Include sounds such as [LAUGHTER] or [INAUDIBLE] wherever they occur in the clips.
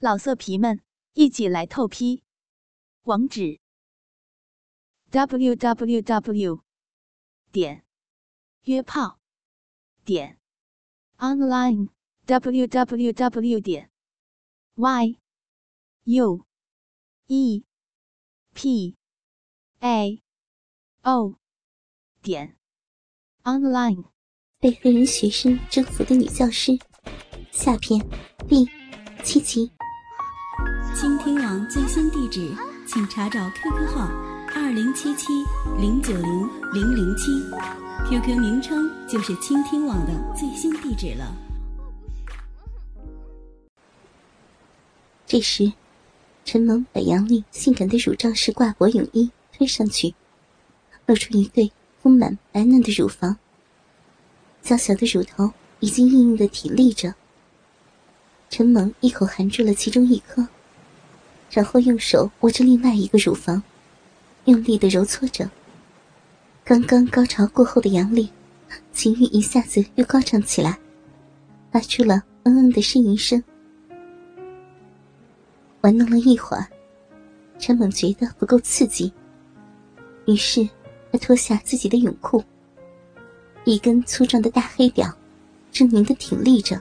老色皮们，一起来透批！网址：w w w 点约炮点 online w w w 点 y u e p a o 点 online。被黑人学生征服的女教师，下篇第七集。倾听网最新地址，请查找 QQ 号二零七七零九零零零七，QQ 名称就是倾听网的最新地址了。这时，陈萌把杨丽性感的乳罩式挂脖泳衣推上去，露出一对丰满白嫩的乳房，娇小的乳头已经硬硬的挺立着。陈萌一口含住了其中一颗。然后用手握着另外一个乳房，用力的揉搓着。刚刚高潮过后的杨丽，情欲一下子又高涨起来，发出了嗯嗯的呻吟声。玩弄了一会儿，陈猛觉得不够刺激，于是他脱下自己的泳裤，一根粗壮的大黑屌，狰狞的挺立着，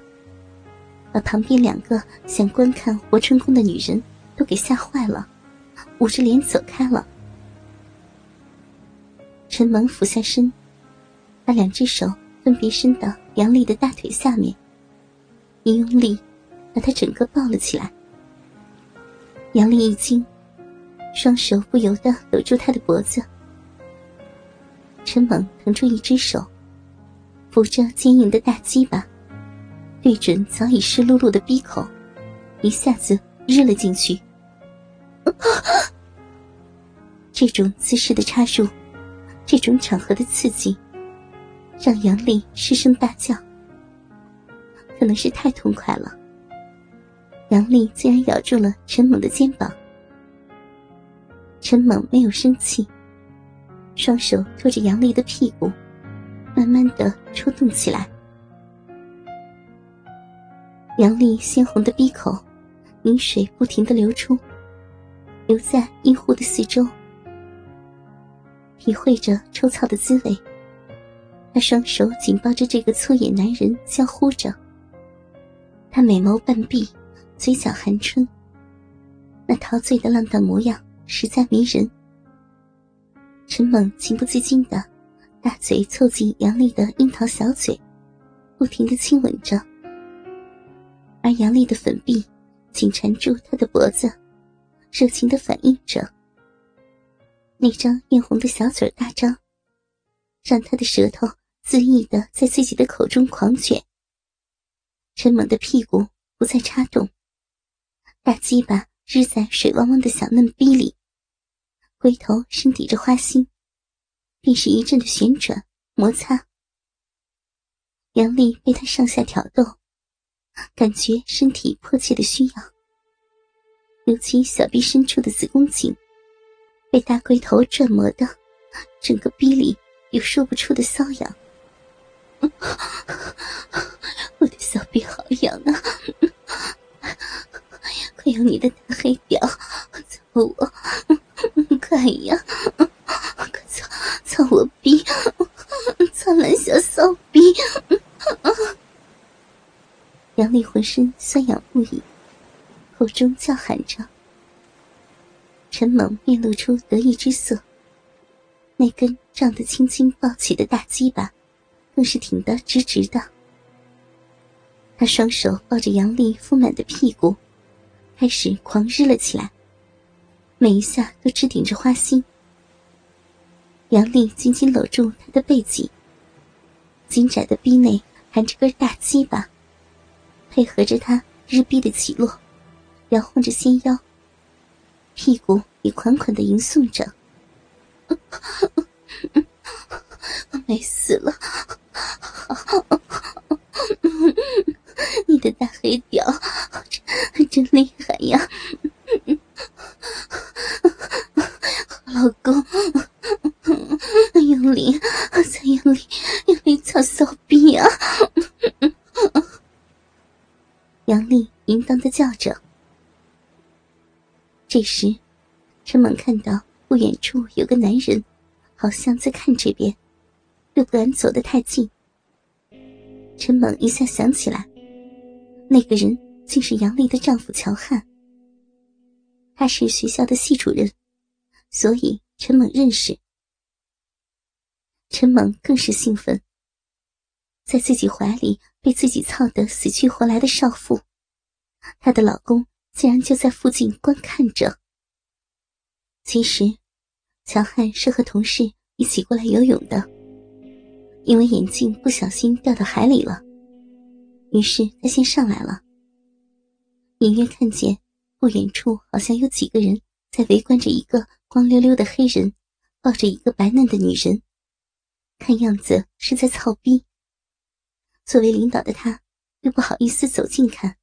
把旁边两个想观看活春宫的女人。都给吓坏了，捂着脸走开了。陈萌俯下身，把两只手分别伸到杨丽的大腿下面，一用力，把她整个抱了起来。杨丽一惊，双手不由得搂住他的脖子。陈猛腾出一只手，扶着坚硬的大鸡巴，对准早已湿漉漉的鼻口，一下子日了进去。[LAUGHS] 这种姿势的插入，这种场合的刺激，让杨丽失声大叫。可能是太痛快了，杨丽竟然咬住了陈猛的肩膀。陈猛没有生气，双手托着杨丽的屁股，慢慢的抽动起来。杨丽鲜红的鼻口，饮水不停的流出。留在阴户的四周，体会着抽草的滋味。他双手紧抱着这个粗野男人，娇呼着。他美眸半闭，嘴角含春，那陶醉的浪荡模样实在迷人。陈猛情不自禁的，大嘴凑近杨丽的樱桃小嘴，不停的亲吻着，而杨丽的粉臂紧缠住他的脖子。热情的反应着，那张艳红的小嘴大张，让他的舌头恣意的在自己的口中狂卷。陈猛的屁股不再插动，大鸡巴日在水汪汪的小嫩逼里，龟头深抵着花心，便是一阵的旋转摩擦。杨丽被他上下挑逗，感觉身体迫切的需要。尤其小臂深处的子宫颈，被大龟头转磨的，整个逼里有说不出的瘙痒。[LAUGHS] 我的小臂好痒啊！[LAUGHS] 快用你的大黑屌操我，快呀！快操操我逼，操烂小骚逼！[LAUGHS] 杨丽浑身酸痒不已。口中叫喊着，陈猛面露出得意之色。那根胀得青筋暴起的大鸡巴，更是挺得直直的。他双手抱着杨丽丰满的屁股，开始狂日了起来，每一下都直顶着花心。杨丽紧紧搂住他的背脊，紧窄的逼内含着根大鸡巴，配合着他日逼的起落。摇晃着纤腰，屁股也款款的吟诵着：“ [LAUGHS] 美死了，[LAUGHS] 你的大黑屌真真厉害呀，老公，用力，再用力，用力操骚逼啊！” [LAUGHS] 杨丽淫荡的叫着。这时，陈猛看到不远处有个男人，好像在看这边，又不敢走得太近。陈猛一下想起来，那个人竟是杨丽的丈夫乔汉。他是学校的系主任，所以陈猛认识。陈猛更是兴奋，在自己怀里被自己操得死去活来的少妇，她的老公竟然就在附近观看着。其实，乔汉是和同事一起过来游泳的，因为眼镜不小心掉到海里了，于是他先上来了，隐约看见。不远处好像有几个人在围观着一个光溜溜的黑人，抱着一个白嫩的女人，看样子是在操逼。作为领导的他，又不好意思走近看。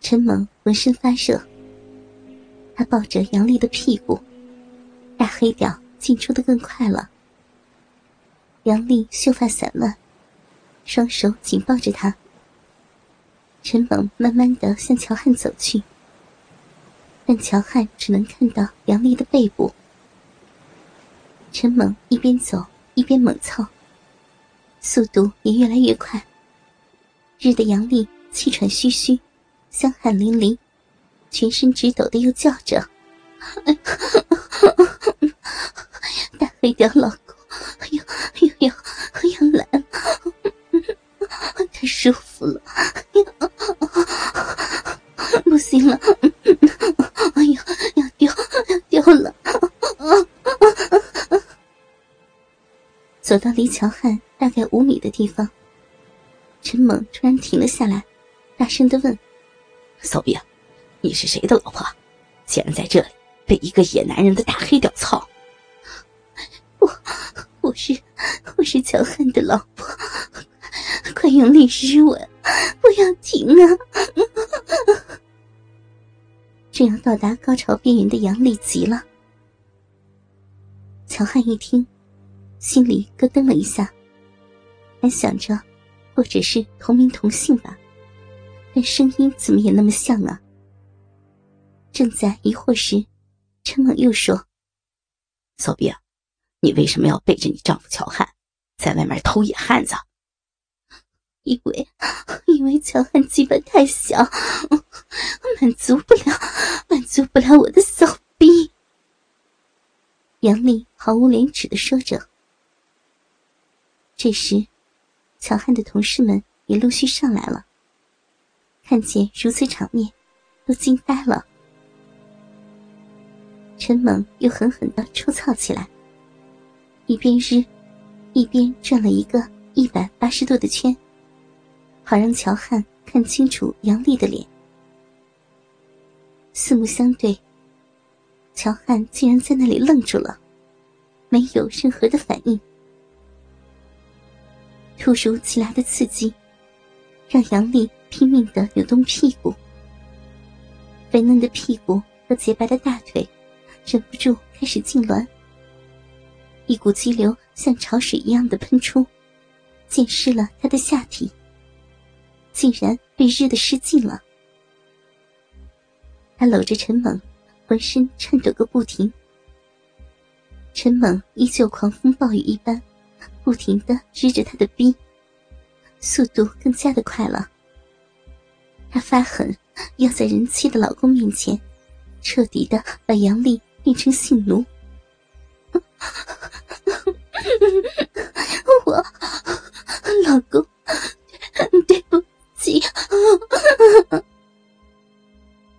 陈猛浑身发热，他抱着杨丽的屁股，大黑屌进出的更快了。杨丽秀发散乱，双手紧抱着他。陈猛慢慢的向乔汉走去。但乔汉只能看到杨丽的背部。陈猛一边走一边猛操，速度也越来越快。日的杨丽气喘吁吁，香汗淋漓，全身直抖的又叫着：“ [LAUGHS] 大黑屌老公，哎呦哎呦哎呦来了，太舒服了，不行了，哎呦，要丢掉了。”走到离乔汉大概五米的地方，陈猛突然停了下来，大声的问：“骚逼，你是谁的老婆？竟然在这里被一个野男人的大黑屌操？”“我，我是，我是乔汉的老婆，快用力湿吻，不要停啊！”正要到达高潮边缘的杨丽急了，乔汉一听。心里咯噔了一下，还想着，或者是同名同姓吧，那声音怎么也那么像啊！正在疑惑时，陈猛又说：“骚逼，你为什么要背着你丈夫乔汉，在外面偷野汉子？”“因为，因为乔汉鸡巴太小，满足不了，满足不了我的骚逼。”杨丽毫无廉耻的说着。这时，乔汉的同事们也陆续上来了。看见如此场面，都惊呆了。陈猛又狠狠的抽操起来，一边日，一边转了一个一百八十度的圈，好让乔汉看清楚杨丽的脸。四目相对，乔汉竟然在那里愣住了，没有任何的反应。突如其来的刺激，让杨丽拼命的扭动屁股，肥嫩的屁股和洁白的大腿，忍不住开始痉挛。一股激流像潮水一样的喷出，溅湿了他的下体，竟然被热的失禁了。他搂着陈猛，浑身颤抖个不停。陈猛依旧狂风暴雨一般。不停的支着他的逼，速度更加的快了。他发狠，要在人妻的老公面前，彻底的把杨丽变成性奴。[LAUGHS] 我，老公，对不起。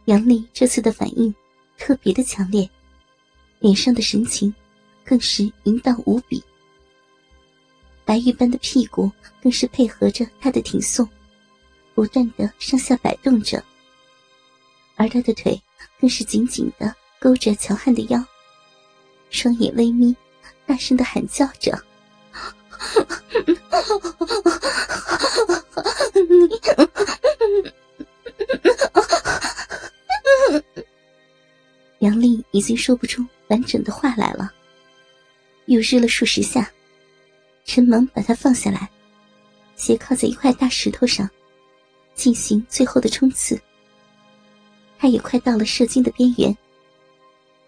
杨丽这次的反应特别的强烈，脸上的神情更是淫荡无比。白玉般的屁股更是配合着他的挺送，不断的上下摆动着，而他的腿更是紧紧的勾着乔汉的腰，双眼微眯，大声的喊叫着：“杨丽已经说不出完整的话来了，又日了数十下。陈萌把他放下来，斜靠在一块大石头上，进行最后的冲刺。他也快到了射精的边缘。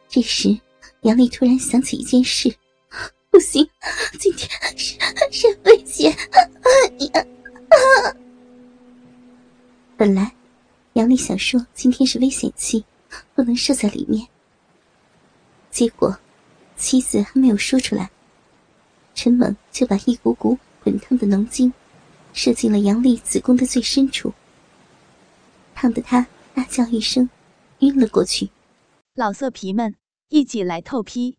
这时，杨丽突然想起一件事：不行，今天是是危险！呀啊！本来，杨丽想说今天是危险期，不能射在里面。结果，妻子还没有说出来，陈猛就把一股股滚烫的浓精射进了杨丽子宫的最深处，烫的他大叫一声，晕了过去。老色皮们，一起来透批！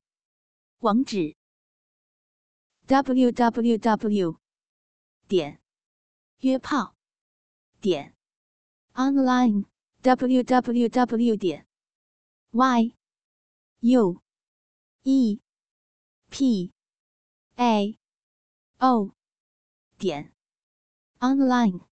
网址：w w w. 点约炮点 online w w w. 点 y u e p a o 点 online。